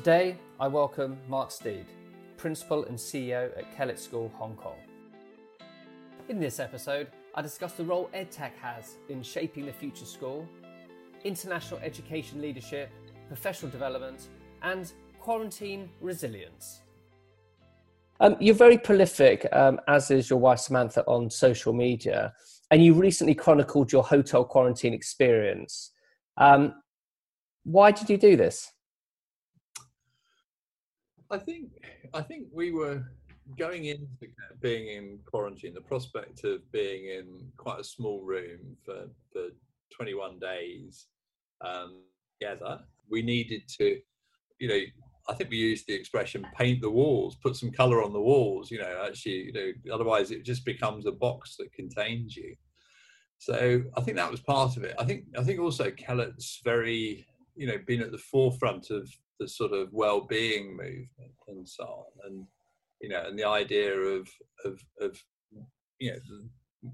Today, I welcome Mark Steed, Principal and CEO at Kellett School, Hong Kong. In this episode, I discuss the role EdTech has in shaping the future school, international education leadership, professional development, and quarantine resilience. Um, you're very prolific, um, as is your wife Samantha, on social media, and you recently chronicled your hotel quarantine experience. Um, why did you do this? I think I think we were going into being in quarantine. The prospect of being in quite a small room for for 21 days um, together, we needed to, you know, I think we used the expression paint the walls, put some color on the walls, you know, actually, you know, otherwise it just becomes a box that contains you. So I think that was part of it. I think I think also Kellett's very, you know, been at the forefront of the sort of well-being movement and so on, and you know, and the idea of of of you know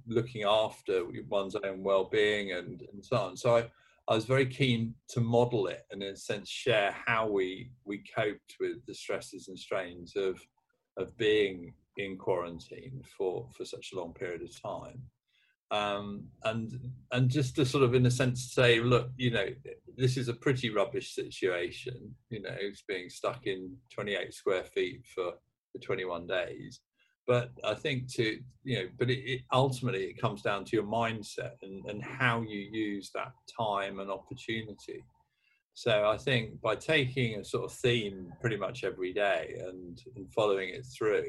looking after one's own well-being and and so on. So I I was very keen to model it and in a sense share how we we coped with the stresses and strains of of being in quarantine for for such a long period of time um, and and just to sort of in a sense say look you know this is a pretty rubbish situation you know it's being stuck in 28 square feet for for 21 days but I think to you know, but it, it, ultimately it comes down to your mindset and, and how you use that time and opportunity. So I think by taking a sort of theme pretty much every day and, and following it through,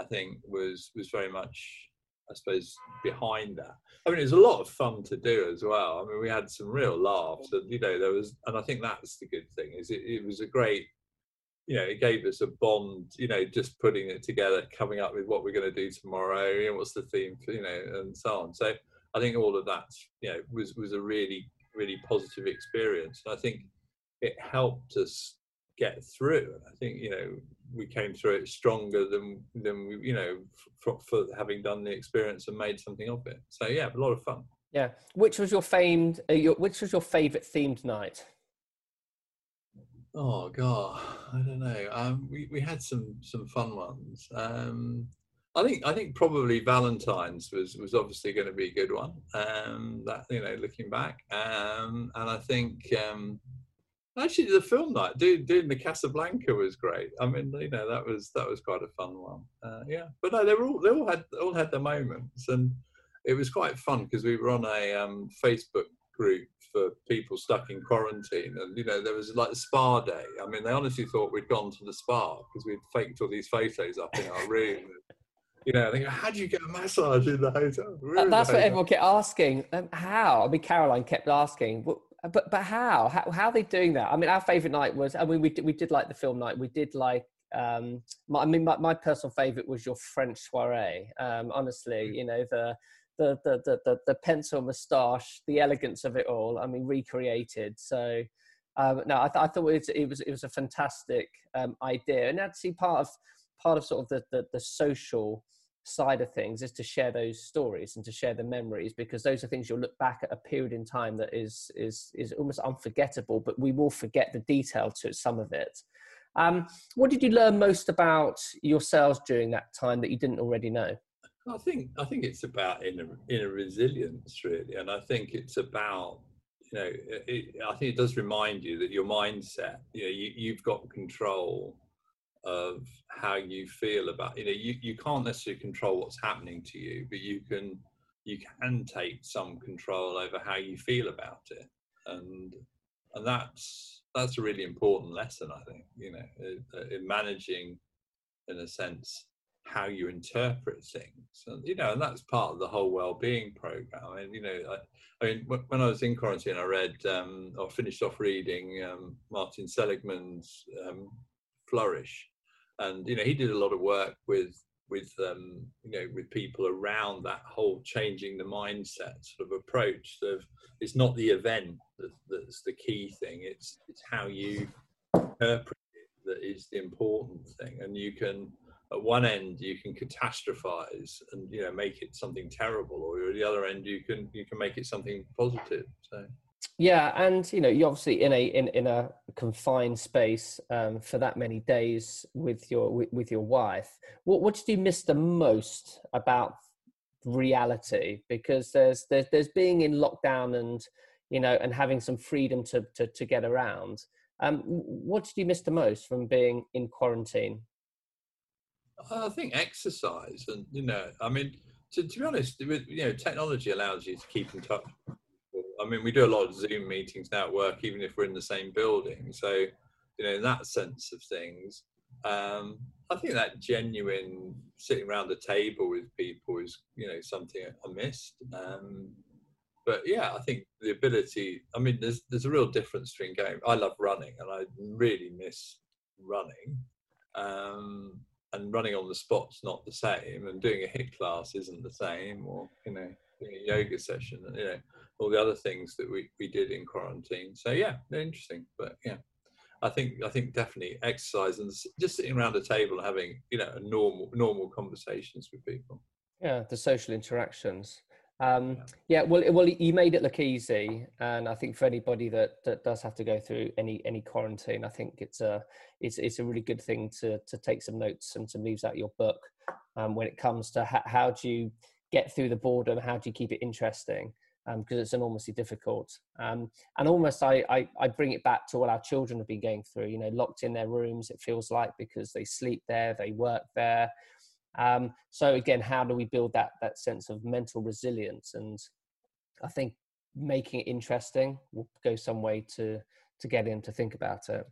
I think was was very much I suppose behind that. I mean, it was a lot of fun to do as well. I mean, we had some real laughs, and you know, there was, and I think that's the good thing is it, it was a great you know, it gave us a bond, you know, just putting it together, coming up with what we're going to do tomorrow, you know, what's the theme, you know, and so on. So I think all of that, you know, was, was a really, really positive experience. And I think it helped us get through. I think, you know, we came through it stronger than, than we, you know, for, for having done the experience and made something of it. So yeah, a lot of fun. Yeah. Which was your famed, uh, your, which was your favorite themed night? Oh god, I don't know. Um, we we had some some fun ones. Um, I think I think probably Valentine's was was obviously going to be a good one. Um, that you know, looking back, um, and I think um, actually the film night doing, doing the Casablanca was great. I mean, you know, that was that was quite a fun one. Uh, yeah, but no, they were all they all had all had their moments, and it was quite fun because we were on a um, Facebook group for people stuck in quarantine. And, you know, there was like a spa day. I mean, they honestly thought we'd gone to the spa because we'd faked all these photos up in our room. you know, they go, how do you get a massage in the hotel? And that's the what hotel? everyone kept asking. Um, how? I mean, Caroline kept asking, but but, but how? how? How are they doing that? I mean, our favorite night was, I mean, we did, we did like the film night. We did like um, my, I mean, my, my, personal favorite was your French soiree. Um, honestly, mm. you know, the the the the the, the pencil moustache, the elegance of it all. I mean, recreated. So. Um, no, I, th- I thought it was, it was it was a fantastic um, idea, and actually part of part of sort of the, the, the social side of things is to share those stories and to share the memories because those are things you'll look back at a period in time that is is is almost unforgettable but we will forget the detail to some of it. Um, what did you learn most about yourselves during that time that you didn't already know? I think I think it's about inner inner resilience really, and I think it's about you know it, I think it does remind you that your mindset, you know, you, you've got control of how you feel about you know you, you can't necessarily control what's happening to you, but you can you can take some control over how you feel about it, and and that's that's a really important lesson I think you know in managing in a sense how you interpret things. And you know and that's part of the whole well-being program. And you know I, I mean when I was in quarantine I read um, or finished off reading um, Martin Seligman's um, Flourish and you know he did a lot of work with with um, you know with people around that whole changing the mindset sort of approach of it's not the event that, that's the key thing it's it's how you interpret it that is the important thing. And you can at one end you can catastrophize and you know make it something terrible or at the other end you can you can make it something positive so yeah, and you know, you're obviously in a in, in a confined space um, for that many days with your with, with your wife. What what did you miss the most about reality? Because there's there's there's being in lockdown and you know and having some freedom to to, to get around. Um, what did you miss the most from being in quarantine? I think exercise, and you know, I mean, to, to be honest, you know, technology allows you to keep in touch I mean, we do a lot of Zoom meetings now at work, even if we're in the same building. So, you know, in that sense of things, um, I think that genuine sitting around the table with people is, you know, something I missed. Um, but yeah, I think the ability. I mean, there's there's a real difference between going. I love running, and I really miss running. Um, and running on the spot's not the same, and doing a HIIT class isn't the same, or you know, a yoga session. You know, all the other things that we, we did in quarantine. So yeah, interesting. But yeah, I think I think definitely exercise and just sitting around a table and having you know normal normal conversations with people. Yeah, the social interactions. Um, yeah, well, well, you made it look easy, and I think for anybody that, that does have to go through any any quarantine, I think it's a it's it's a really good thing to to take some notes and to move out your book um, when it comes to how, how do you get through the boredom, how do you keep it interesting, because um, it's enormously difficult. Um, and almost I, I, I, bring it back to what our children have been going through, you know, locked in their rooms, it feels like, because they sleep there, they work there. Um, so again, how do we build that, that sense of mental resilience? And I think making it interesting will go some way to, to get him to think about it.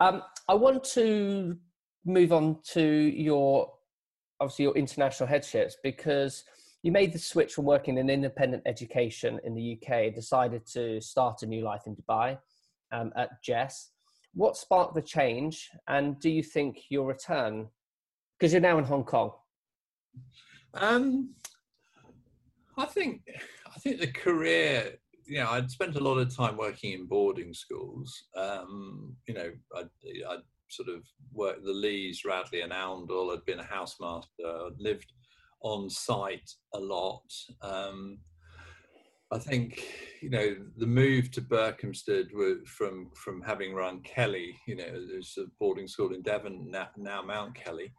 Um, I want to move on to your, obviously your international headships because you made the switch from working in independent education in the UK, decided to start a new life in Dubai um, at Jess. What sparked the change, and do you think you'll return? Because you're now in Hong Kong. Um, I think I think the career. You know, I'd spent a lot of time working in boarding schools. Um, you know, I'd, I'd sort of worked the Leys, Radley, and Oundle. I'd been a housemaster. Lived on site a lot. Um, I think you know the move to Berkhamsted from from having run Kelly, you know, there's a boarding school in Devon now, now Mount Kelly.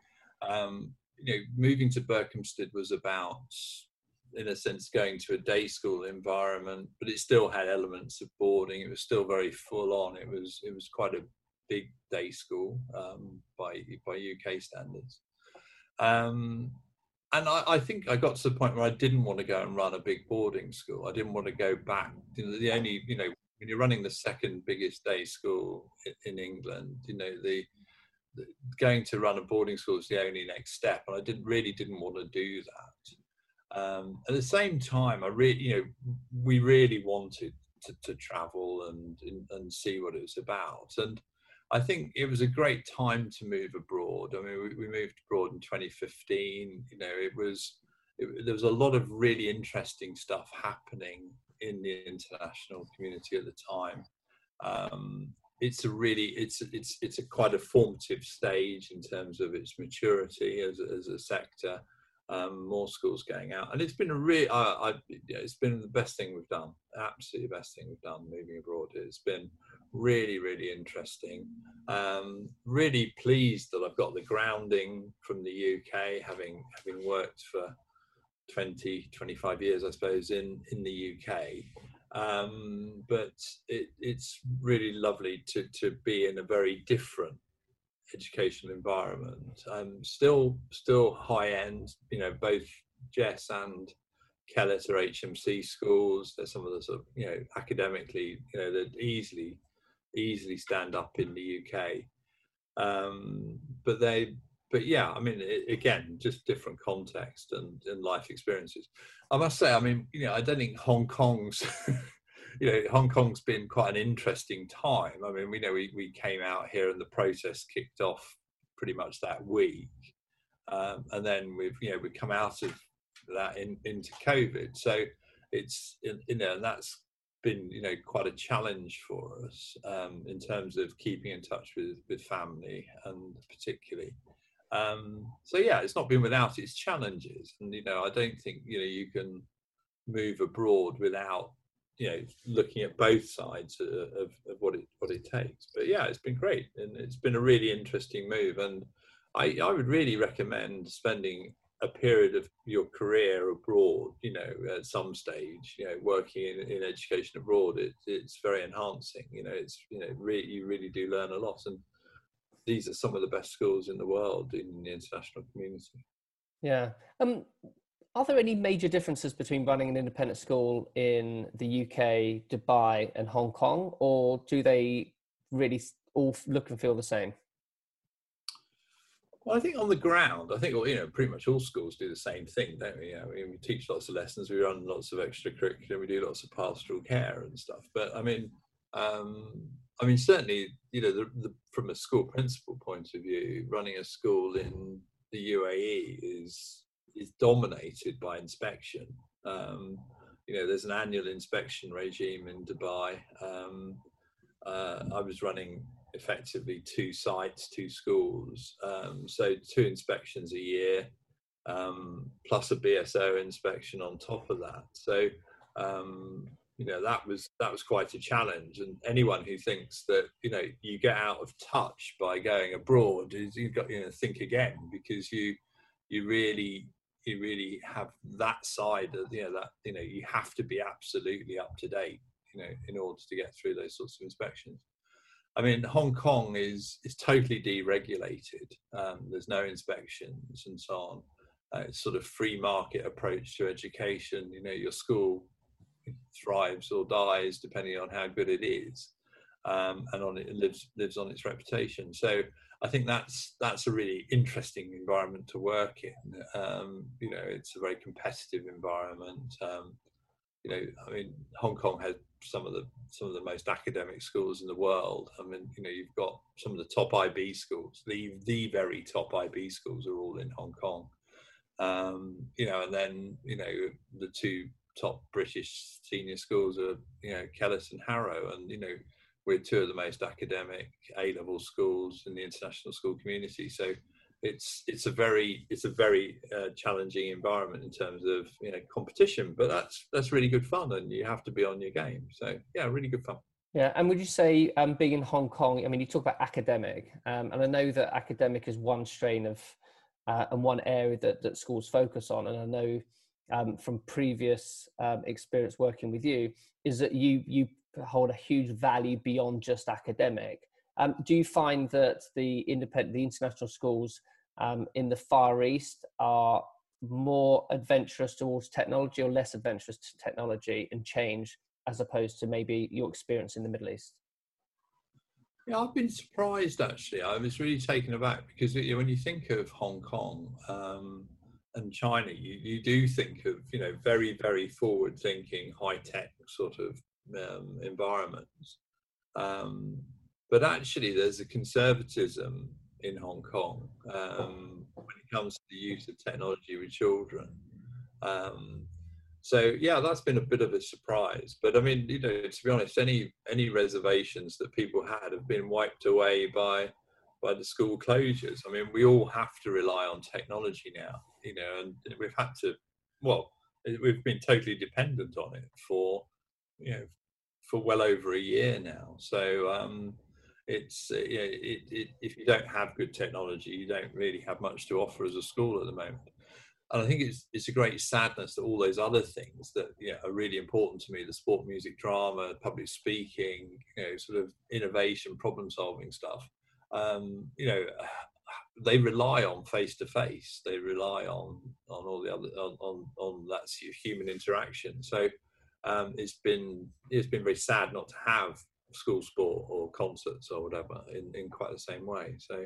Um, you know, moving to Berkhamsted was about, in a sense, going to a day school environment, but it still had elements of boarding. It was still very full on. It was it was quite a big day school um, by by UK standards. Um, and I, I, think I got to the point where I didn't want to go and run a big boarding school. I didn't want to go back. You know, the only, you know, when you're running the second biggest day school in, England, you know, the, the, going to run a boarding school is the only next step, and I didn't really didn't want to do that. Um, at the same time, I really, you know, we really wanted to, to travel and, and and see what it was about, and I think it was a great time to move abroad. I mean, we, we moved abroad in 2015. You know, it was it, there was a lot of really interesting stuff happening in the international community at the time. Um, it's a really it's it's it's a quite a formative stage in terms of its maturity as as a sector. Um, more schools going out, and it's been a real. I, I, it's been the best thing we've done. Absolutely the best thing we've done moving abroad. It's been really, really interesting. Um, really pleased that I've got the grounding from the UK, having having worked for 20, 25 years, I suppose, in in the UK. Um, but it, it's really lovely to to be in a very different educational environment. Um, still, still high end. You know, both Jess and Kellett are HMC schools. They're some of the sort of, you know, academically, you know, they're easily easily stand up in the UK. Um, but they, but yeah, I mean, it, again, just different context and, and life experiences. I must say, I mean, you know, I don't think Hong Kong's, you know, Hong Kong's been quite an interesting time. I mean, we know we, we came out here and the protest kicked off pretty much that week. Um, and then we've, you know, we come out of that in, into COVID. So it's, you know, and that's been you know quite a challenge for us um, in terms of keeping in touch with with family and particularly um, so yeah it's not been without its challenges and you know i don't think you know you can move abroad without you know looking at both sides of, of, what it what it takes. But yeah, it's been great and it's been a really interesting move. And I, I would really recommend spending a period of your career abroad, you know, at some stage, you know, working in, in education abroad, it, it's very enhancing. You know, it's you know, you really do learn a lot, and these are some of the best schools in the world in the international community. Yeah. Um, are there any major differences between running an independent school in the UK, Dubai, and Hong Kong, or do they really all look and feel the same? Well, I think on the ground, I think you know pretty much all schools do the same thing, don't we? You know, we teach lots of lessons, we run lots of extracurricular, we do lots of pastoral care and stuff. But I mean, um, I mean, certainly, you know, the, the, from a school principal point of view, running a school in the UAE is is dominated by inspection. Um, you know, there's an annual inspection regime in Dubai. Um, uh, I was running effectively two sites, two schools, um, so two inspections a year, um, plus a BSO inspection on top of that. So um, you know that was that was quite a challenge. And anyone who thinks that you know you get out of touch by going abroad is you've got you know think again because you you really you really have that side of you know that you know you have to be absolutely up to date you know in order to get through those sorts of inspections i mean hong kong is is totally deregulated um, there's no inspections and so on uh, it's sort of free market approach to education you know your school thrives or dies depending on how good it is um, and on it, lives lives on its reputation so I think that's that's a really interesting environment to work in. Um, you know, it's a very competitive environment. Um, you know, I mean, Hong Kong has some of the some of the most academic schools in the world. I mean, you know, you've got some of the top IB schools. The the very top IB schools are all in Hong Kong. Um, you know, and then you know the two top British senior schools are you know Kellett and Harrow, and you know we're two of the most academic A level schools in the international school community. So it's it's a very it's a very uh, challenging environment in terms of you know competition, but that's that's really good fun, and you have to be on your game. So yeah, really good fun. Yeah, and would you say um, being in Hong Kong? I mean, you talk about academic, um, and I know that academic is one strain of uh, and one area that that schools focus on, and I know um, from previous um, experience working with you is that you you hold a huge value beyond just academic. Um, do you find that the independent, the international schools um, in the Far East are more adventurous towards technology or less adventurous to technology and change as opposed to maybe your experience in the Middle East? Yeah, I've been surprised actually. I was really taken aback because when you think of Hong Kong um, and China, you, you do think of you know very very forward thinking, high tech sort of um, environments. Um, but actually, there's a conservatism in Hong Kong um, when it comes to the use of technology with children. Um, so yeah, that's been a bit of a surprise. But I mean, you know, to be honest, any any reservations that people had have been wiped away by by the school closures. I mean, we all have to rely on technology now, you know, and we've had to. Well, we've been totally dependent on it for you know for well over a year now. So um, it's uh, you it, it, if you don't have good technology, you don't really have much to offer as a school at the moment. And I think it's it's a great sadness that all those other things that you know, are really important to me the sport, music, drama, public speaking, you know, sort of innovation, problem solving stuff. Um, you know, they rely on face to face. They rely on on all the other on on, on that human interaction. So um, it's been it's been very sad not to have school sport or concerts or whatever in, in quite the same way. So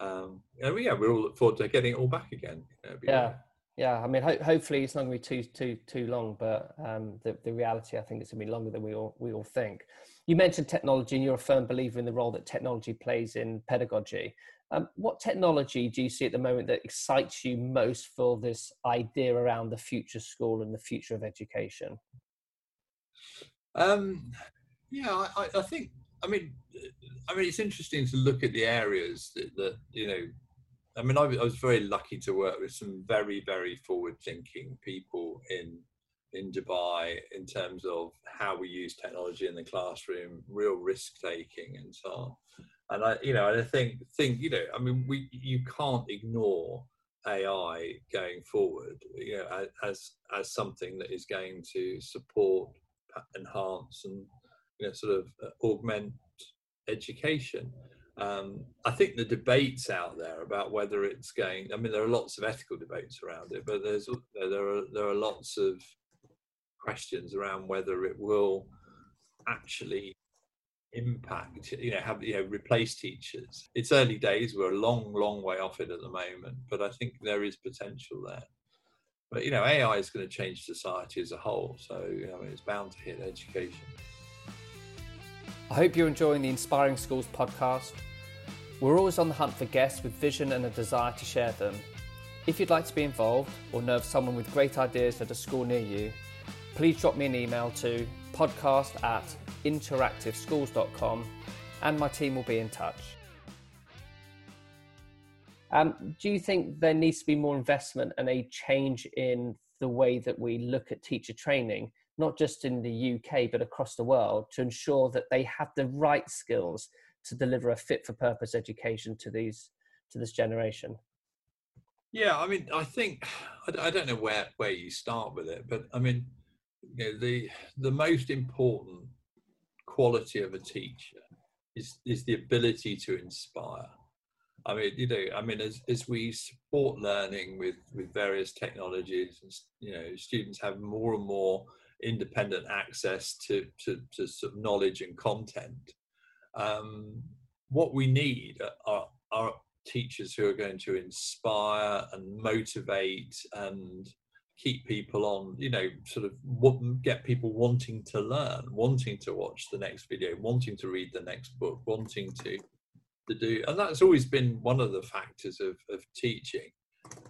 um, yeah, we, yeah, we all look forward to getting it all back again. You know, yeah, yeah. I mean, ho- hopefully it's not going to be too too too long, but um, the the reality, I think, it's going to be longer than we all we all think. You mentioned technology, and you're a firm believer in the role that technology plays in pedagogy. Um, what technology do you see at the moment that excites you most for this idea around the future school and the future of education? Um, yeah, I, I, think. I mean, uh, I mean, it's interesting to look at the areas that, that you know. I mean, I, I, was very lucky to work with some very, very forward-thinking people in in Dubai in terms of how we use technology in the classroom, real risk taking, and so on. And I, you know, I think think you know, I mean, we you can't ignore AI going forward, you know, as as something that is going to support, enhance, and you know, sort of uh, augment education. Um, I think the debates out there about whether it's going. I mean, there are lots of ethical debates around it, but there's there are there are lots of questions around whether it will actually impact you know have you know replace teachers it's early days we're a long long way off it at the moment but i think there is potential there but you know ai is going to change society as a whole so you know it's bound to hit education i hope you're enjoying the inspiring schools podcast. We're always on the hunt for guests with vision and a desire to share them. If you'd like to be involved or know of someone with great ideas at a school near you please drop me an email to podcast at interactiveschools.com and my team will be in touch. Um, do you think there needs to be more investment and a change in the way that we look at teacher training, not just in the UK but across the world, to ensure that they have the right skills to deliver a fit for purpose education to these to this generation? Yeah, I mean, I think I don't know where where you start with it, but I mean, you know, the the most important quality of a teacher is is the ability to inspire. I mean, you know, I mean, as as we support learning with with various technologies, and you know, students have more and more independent access to to, to sort of knowledge and content. Um, what we need are, are teachers who are going to inspire and motivate and keep people on you know sort of get people wanting to learn wanting to watch the next video wanting to read the next book wanting to to do and that's always been one of the factors of, of teaching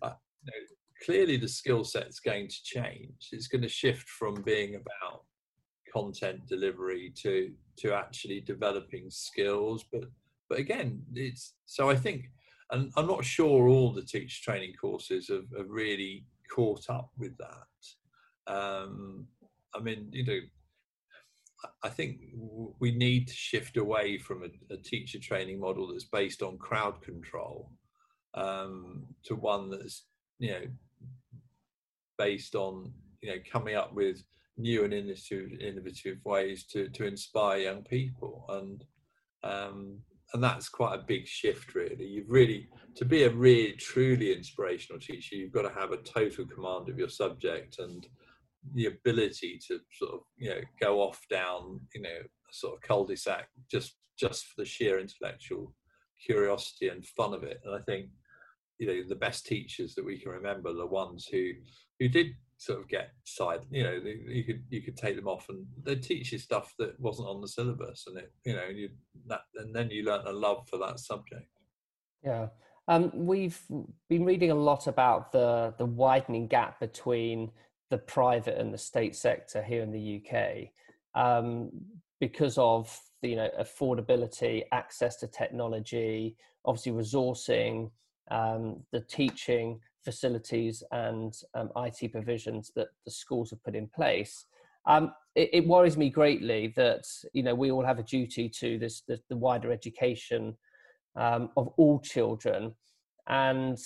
uh, you know, clearly the skill set's going to change it's going to shift from being about content delivery to to actually developing skills but but again it's so i think and i'm not sure all the teacher training courses have, have really caught up with that. Um, I mean, you know, I think we need to shift away from a, a teacher training model that's based on crowd control um, to one that's, you know, based on, you know, coming up with new and innovative, innovative ways to, to inspire young people. And um, and that's quite a big shift really you've really to be a really truly inspirational teacher you've got to have a total command of your subject and the ability to sort of you know go off down you know sort of cul-de-sac just just for the sheer intellectual curiosity and fun of it and i think you know the best teachers that we can remember the ones who who did sort of get side you know you could you could take them off and they teach you stuff that wasn't on the syllabus and it you know you that and then you learn a love for that subject. Yeah. Um, we've been reading a lot about the the widening gap between the private and the state sector here in the UK um, because of the, you know affordability, access to technology, obviously resourcing, um, the teaching, facilities and um, IT provisions that the schools have put in place. Um, it, it, worries me greatly that you know we all have a duty to this the, the wider education um, of all children. And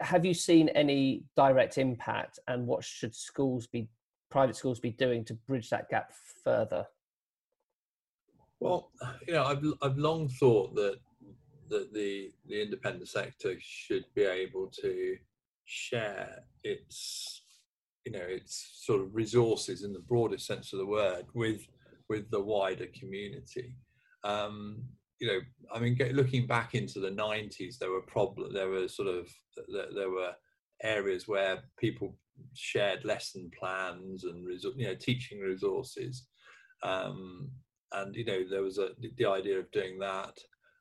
have you seen any direct impact? And what should schools be, private schools, be doing to bridge that gap further? Well, you know, I've I've long thought that that the the independent sector should be able to share its you know its sort of resources in the broadest sense of the word with with the wider community. Um, you know i mean looking back into the 90s there were problems there were sort of there were areas where people shared lesson plans and you know teaching resources. Um, and you know there was a the idea of doing that.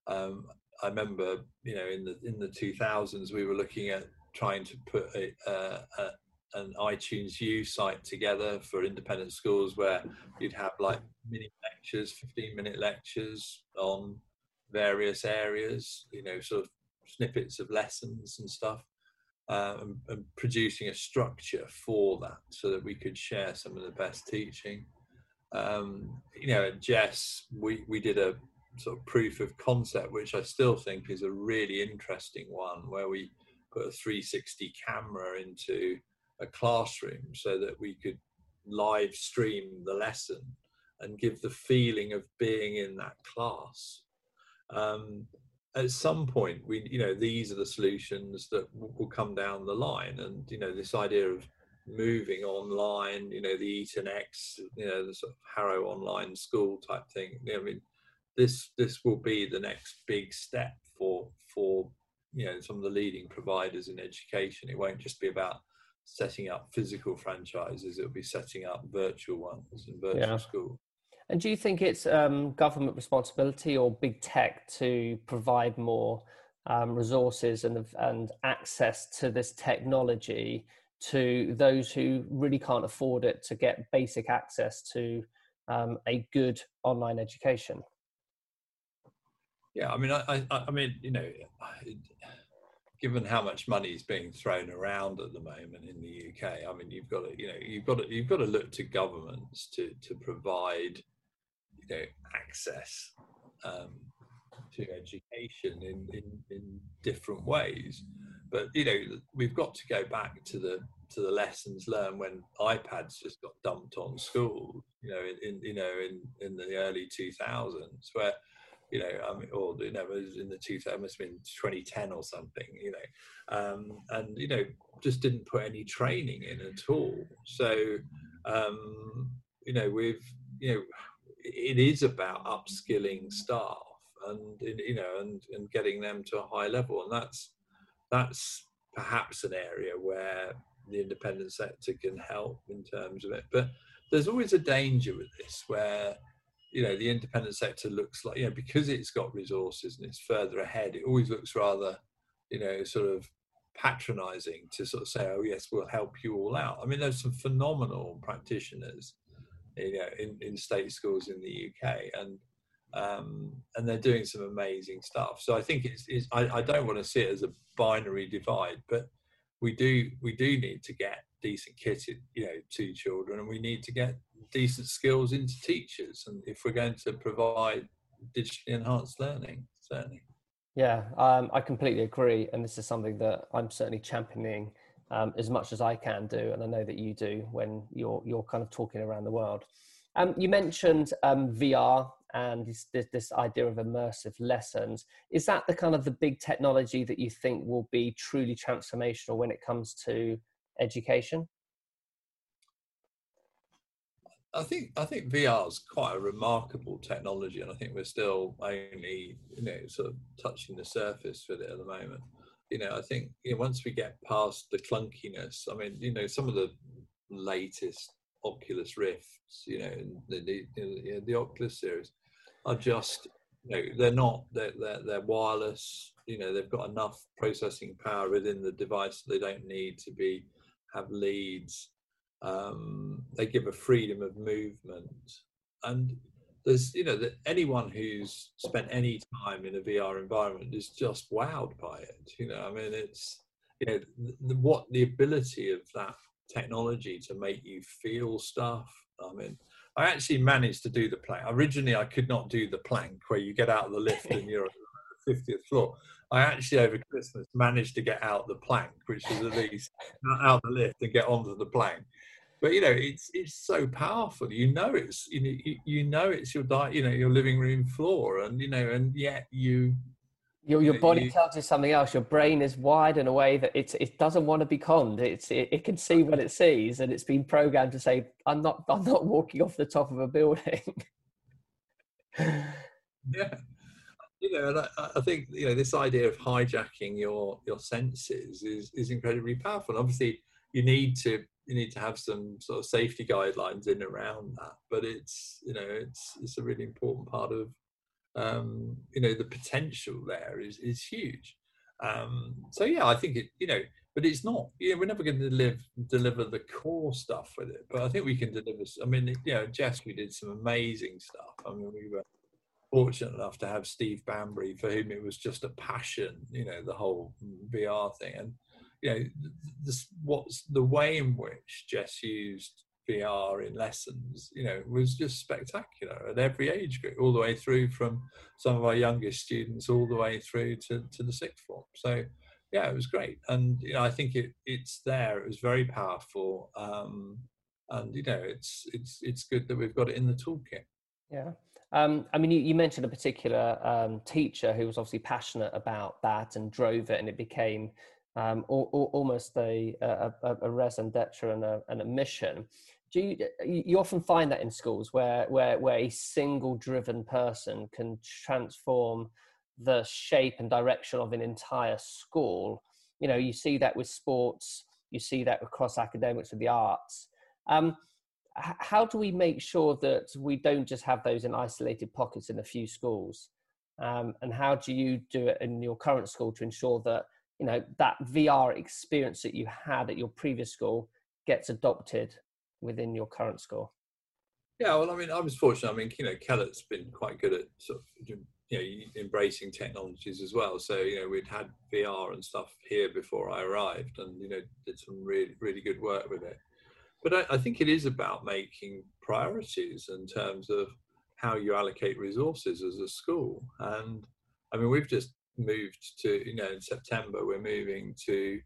Um, i remember you know in the in the 2000s we were looking at trying to put a, a, an iTunes U site together for independent schools where you'd have like mini lectures, 15 minute lectures on various areas, you know, sort of snippets of lessons and stuff. uh, and, and, producing a structure for that so that we could share some of the best teaching. Um, you know, at Jess, we, we did a sort of proof of concept, which I still think is a really interesting one, where we put a 360 camera into a classroom so that we could live stream the lesson and give the feeling of being in that class. Um, at some point we you know these are the solutions that will come down the line and you know this idea of moving online you know the eton x you know the sort of harrow online school type thing i mean this this will be the next big step for for you know some of the leading providers in education it won't just be about setting up physical franchises it'll be setting up virtual ones and virtual yeah. schools and do you think it's um, government responsibility or big tech to provide more um, resources and, and access to this technology to those who really can't afford it to get basic access to um, a good online education? Yeah, I mean, I, I, I mean, you know, given how much money is being thrown around at the moment in the UK, I mean, you've got to, you know, you've got to, you've got to look to governments to to provide you know access um, to education in, in in different ways. But you know we've got to go back to the to the lessons learned when iPads just got dumped on schools. You know in, in you know in in the early two thousands where you know, I mean, or you know, in the two thousand, must have been 2010 or something, you know, um, and you know, just didn't put any training in at all. So, um, you know, we've, you know, it is about upskilling staff and you know and and getting them to a high level. And that's that's perhaps an area where the independent sector can help in terms of it. But there's always a danger with this where you know the independent sector looks like you know because it's got resources and it's further ahead it always looks rather you know sort of patronizing to sort of say oh yes we'll help you all out i mean there's some phenomenal practitioners you know, in, in state schools in the UK, and um, and they're doing some amazing stuff. So I think it's, it's I, I don't want to see it as a binary divide, but we do we do need to get decent kitted, you know, to children, and we need to get decent skills into teachers, and if we're going to provide digitally enhanced learning, certainly. Yeah, um, I completely agree, and this is something that I'm certainly championing um, as much as I can do, and I know that you do when you're you're kind of talking around the world. Um, you mentioned um, VR and this, this, this, idea of immersive lessons. Is that the kind of the big technology that you think will be truly transformational when it comes to education? I think I think VR is quite a remarkable technology, and I think we're still only you know sort of touching the surface with it at the moment you know, I think you know, once we get past the clunkiness, I mean, you know, some of the latest Oculus Rifts, you know, the the, the, the Oculus series are just, you know, they're not they're, they're they're wireless. You know, they've got enough processing power within the device. They don't need to be have leads. Um, they give a freedom of movement, and there's you know that anyone who's spent any time in a VR environment is just wowed by it. You know, I mean, it's you know the, what the ability of that technology to make you feel stuff. I mean, I actually managed to do the plank. Originally, I could not do the plank where you get out of the lift and you're on the 50th floor. I actually over Christmas managed to get out the plank, which is at least out the lift and get onto the plank but you know it's it's so powerful. You know it's you know you, know it's your diet you know your living room floor and you know and yet you your, your body you, tells you something else. Your brain is wired in a way that it's it doesn't want to be conned. It's it, it can see what it sees and it's been programmed to say i'm not i'm not walking off the top of a building. Yeah. You know and I, I, think you know this idea of hijacking your your senses is is incredibly powerful. And obviously you need to you need to have some sort of safety guidelines in around that. But it's you know it's it's a really important part of um, you know the potential there is is huge. Um, so yeah, I think it you know, but it's not. You know, we're never going to deliver deliver the core stuff with it. But I think we can deliver. I mean, you know, Jess, we did some amazing stuff. I mean, we were fortunate enough to have Steve Bambury, for whom it was just a passion. You know, the whole VR thing and you know, this, what's the way in which Jess used VR in lessons, you know, was just spectacular at every age group, all the way through from some of our youngest students all the way through to, to the sixth form. So, yeah, it was great, and you know, I think it it's there. It was very powerful, um, and you know, it's it's it's good that we've got it in the toolkit. Yeah. Um, I mean, you, you, mentioned a particular um, teacher who was obviously passionate about that and drove it, and it became um, almost a, a, a raison d'etre and a, and a mission. Do you, you often find that in schools where where where a single driven person can transform the shape and direction of an entire school? You know you see that with sports you see that across academics with the arts. Um, how do we make sure that we don't just have those in isolated pockets in a few schools? Um, and how do you do it in your current school to ensure that you know that vr experience that you had at your previous school gets adopted within your current school. Yeah, well, I mean, I was fortunate. I mean, you know, Kellett's been quite good at sort of, you know, embracing technologies as well. So, you know, we'd had VR and stuff here before I arrived, and you know, did some really, really good work with it. But I, I think it is about making priorities in terms of how you allocate resources as a school. And I mean, we've just moved to, you know, in September, we're moving to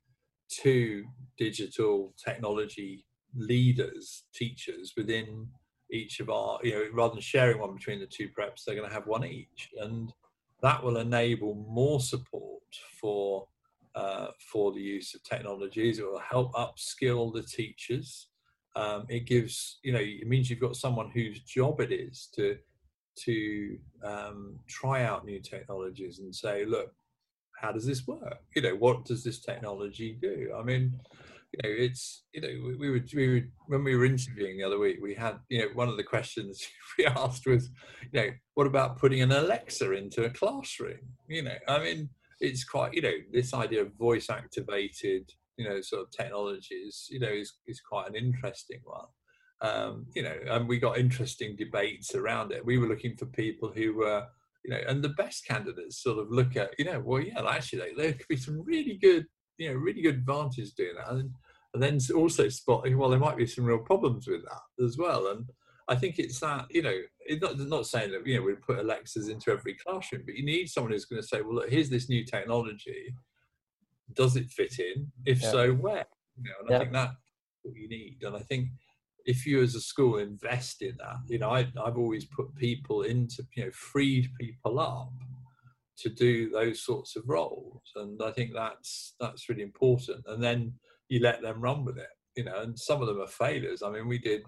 two digital technology leaders, teachers within each of our, you know, rather than sharing one between the two preps, they're going to have one each, and that will enable more support for uh, for the use of technologies. It will help upskill the teachers. Um, it gives, you know, it means you've got someone whose job it is to to um, try out new technologies and say, look, how does this work? You know, what does this technology do? I mean, you know, it's you know, we, we were we were when we were interviewing the other week, we had you know one of the questions we asked was, you know, what about putting an Alexa into a classroom? You know, I mean, it's quite you know this idea of voice activated you know sort of technologies you know is is quite an interesting one. Um, you know, and we got interesting debates around it. We were looking for people who were you know, and the best candidates sort of look at, you know, well, yeah, actually, there could be some really good you know really good advantage doing that, and, and then also spotting well there might be some real problems with that as well. And I think it's that you know it's not not saying that you know we put Alexas into every classroom, but you need someone who's going to say, well, look, here's this new technology. Does it fit in? If yeah. so, where? You know, and yeah. I think that's what you need. And I think if you as a school invest in that, you know, I, I've always put people into, you know, freed people up to do those sorts of roles. And i think that's that's really important. And then you let them run with it you know and some of them are failures. I mean we did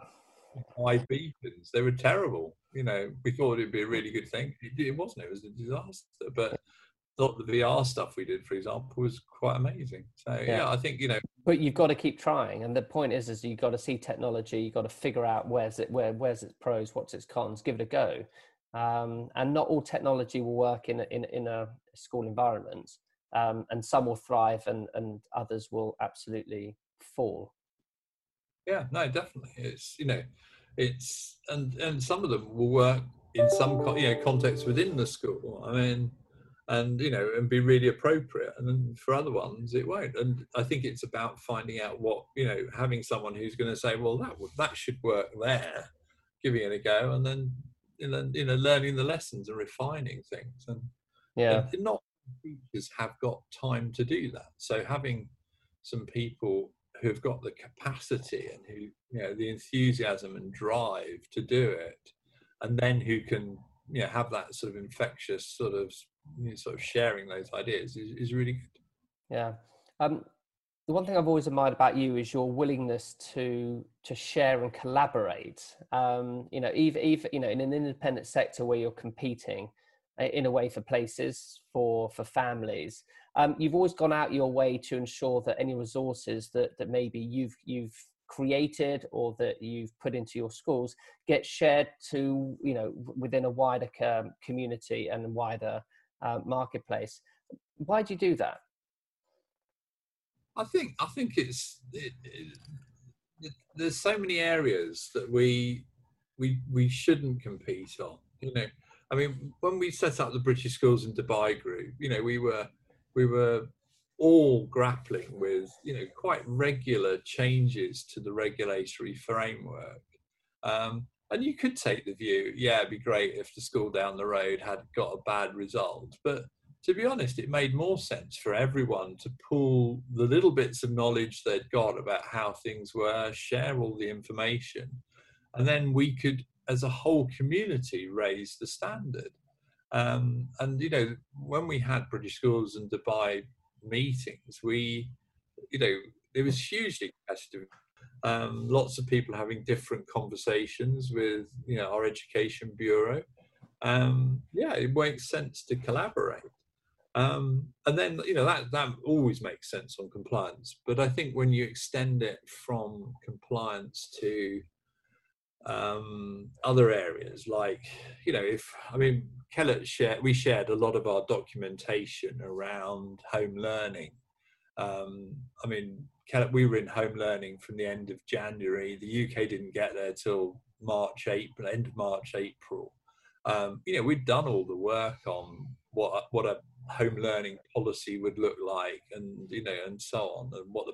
five beacons. They were terrible. You know we thought it'd be a really good thing. It, it wasn't. It was a disaster. But thought the VR stuff we did, for example, was quite amazing. So yeah. yeah. I think you know. But you've got to keep trying, and the point is, is you've got to see technology. You've got to figure out where's it, where, where's its pros, what's its cons. Give it a go, um, and not all technology will work in a, in, in a school environment um, and some will thrive and, and others will absolutely fall yeah no definitely it's you know it's and and some of them will work in some you know context within the school i mean and you know and be really appropriate and for other ones it won't. And i think it's about finding out what you know having someone who's going to say well that that should work there giving it a go and then you know learning the lessons and refining things. And yeah. and not teachers have got time to do that. So having some people who've got the capacity and who you know the enthusiasm and drive to do it and then who can you know have that sort of infectious sort of you know, sort of sharing those ideas is, is really good yeah um the one thing I've always admired about you is your willingness to to share and collaborate. Um, you know, even, even you know, in an independent sector where you're competing in a way for places for for families, um, you've always gone out your way to ensure that any resources that that maybe you've you've created or that you've put into your schools get shared to you know within a wider community and wider uh, marketplace. Why do you do that? I think I think it's it, it, there's so many areas that we we we shouldn't compete on. You know, I mean, when we set up the British Schools in Dubai group, you know, we were we were all grappling with you know quite regular changes to the regulatory framework. Um, and you could take the view, yeah, it'd be great if the school down the road had got a bad result. But to be honest, it made more sense for everyone to pool the little bits of knowledge they'd got about how things were, share all the information, and then we could, as a whole community, raise the standard. Um, and you know, when we had British Schools and Dubai meetings, we, you know, it was hugely competitive. Um, lots of people having different conversations with, you know, our education bureau. Um, yeah, it makes sense to collaborate. Um, and then, you know, that, that always makes sense on compliance. But I think when you extend it from compliance to um, other areas like you know if i mean kellett shared we shared a lot of our documentation around home learning um, i mean we were in home learning from the end of january. The uk didn't get there till march april end of march april. Um, you know we'd done all the work on what what a home learning policy would look like and you know and so on and what the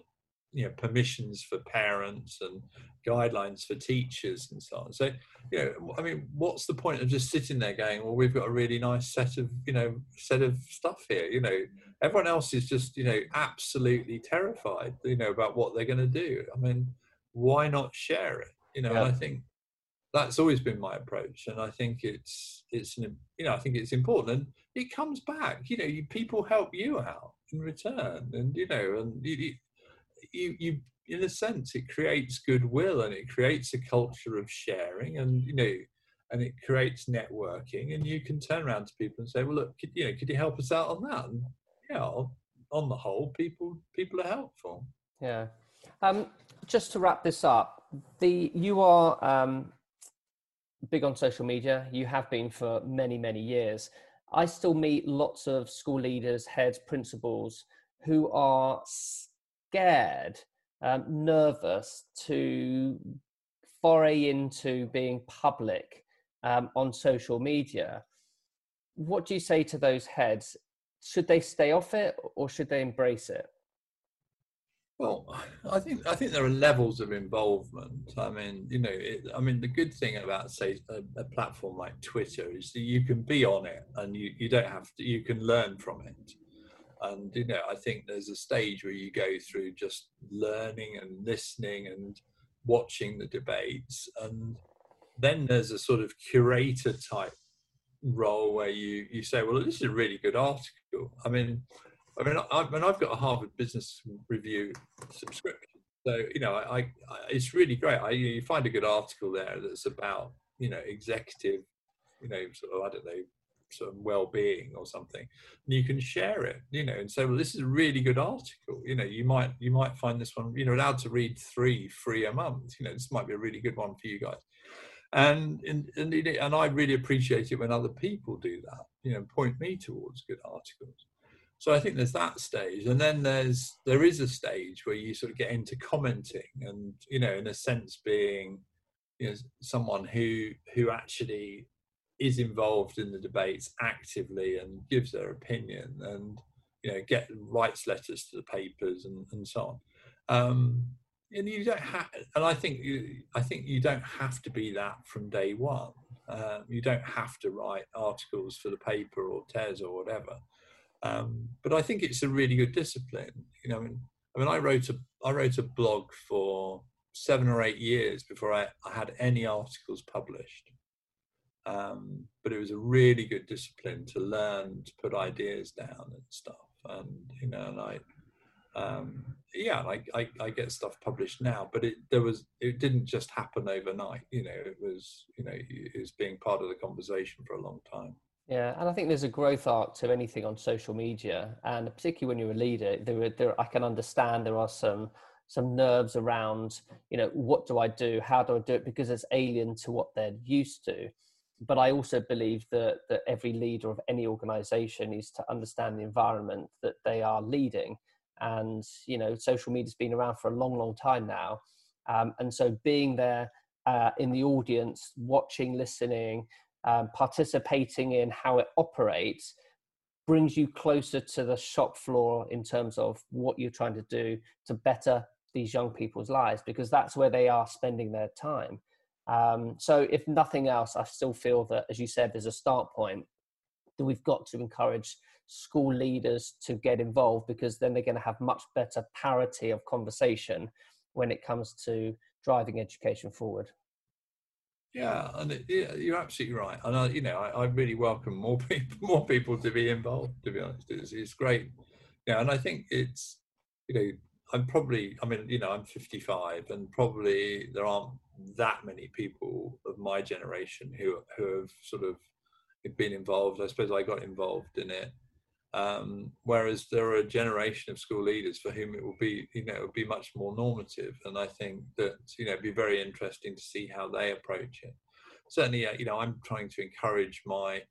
you know permissions for parents and guidelines for teachers and so on. So you know i mean what's the point of just sitting there going well we've got a really nice set of you know set of stuff here you know? Everyone else is just you know absolutely terrified you know about what they're going to do. I mean why not share it? You know yeah. i think that's always been my approach and i think it's it's an you know i think it's important and it comes back. You know you, people help you out in return and you know and you, you, you in a sense it creates goodwill and it creates a culture of sharing and you know and it creates networking and you can turn around to people and say well look could, you know could you help us out on that? And yeah on the whole people people are helpful. Yeah. Um, just to wrap this up the you are um, big on social media. You have been for many many years. I still meet lots of school leaders heads principals who are scared, um, nervous to foray into being public um, on social media. What do you say to those heads? Should they stay off it or should they embrace it? Well, I think I think there are levels of involvement. I mean, you know, it, I mean, the good thing about say a, a, platform like Twitter is that you can be on it and you, you don't have to. You can learn from it. And you know, I think there's a stage where you go through just learning and listening and watching the debates, and then there's a sort of curator type role where you you say, well, this is a really good article. I mean, I mean, I, I mean, I've got a Harvard Business Review subscription, so you know, I, I it's really great. I, you find a good article there that's about you know executive, you know, sort of I don't know of well-being or something and you can share it you know and say well this is a really good article. You know you might you might find this one you know allowed to read three free a month you know this might be a really good one for you guys. And and and, and i really appreciate it when other people do that you know point me towards good articles. So i think there's that stage and then there's there is a stage where you sort of get into commenting and you know in a sense being you know someone who who actually is involved in the debates actively and gives their opinion and you know get writes letters to the papers and, and so on. Um, and you don't have and i think you i think you don't have to be that from day one. Um, you don't have to write articles for the paper or TES or whatever. Um, but i think it's a really good discipline. You know i mean i mean i wrote a i wrote a blog for seven or eight years before i, I had any articles published um, but it was a really good discipline to learn to put ideas down and stuff. And you know, and I, um, yeah, I, I, I get stuff published now, but it there was it didn't just happen overnight. You know, it was you know it was being part of the conversation for a long time. Yeah, and I think there's a growth arc to anything on social media, and particularly when you're a leader, there, there I can understand there are some some nerves around, you know, what do I do? How do I do it? Because it's alien to what they're used to but I also believe that that every leader of any organization needs to understand the environment that they are leading. And you know, social media's been around for a long, long time now, um, and so being there uh, in the audience, watching, listening, um, participating in how it operates, brings you closer to the shop floor in terms of what you're trying to do to better these young people's lives because that's where they are spending their time. Um, so, if nothing else, I still feel that, as you said, there's a start point that we've got to encourage school leaders to get involved because then they're going to have much better parity of conversation when it comes to driving education forward. Yeah, and it, yeah, you're absolutely right. And I, you know, I, I, really welcome more people, more people to be involved. To be honest, it's, it's great. Yeah, and I think it's, you know, I'm probably, I mean, you know, I'm 55, and probably there aren't that many people of my generation who who have sort of been involved. I suppose I got involved in it. Um, whereas there are a generation of school leaders for whom it will be, you know, it will be much more normative. And I think that, you know, it'd be very interesting to see how they approach it. Certainly, you know, I'm trying to encourage my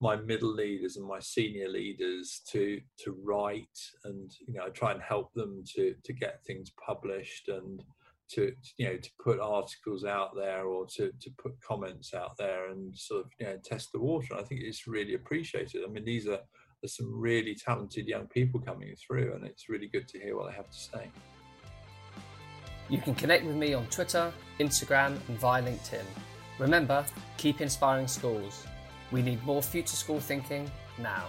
my middle leaders and my senior leaders to to write and you know I try and help them to to get things published and to you know to put articles out there or to to put comments out there and sort of you know test the water. I think it's really appreciated. I mean, these are there's some really talented young people coming through, and it's really good to hear what they have to say. You can connect with me on Twitter, Instagram, and via LinkedIn. Remember, keep inspiring schools. We need more future school thinking now.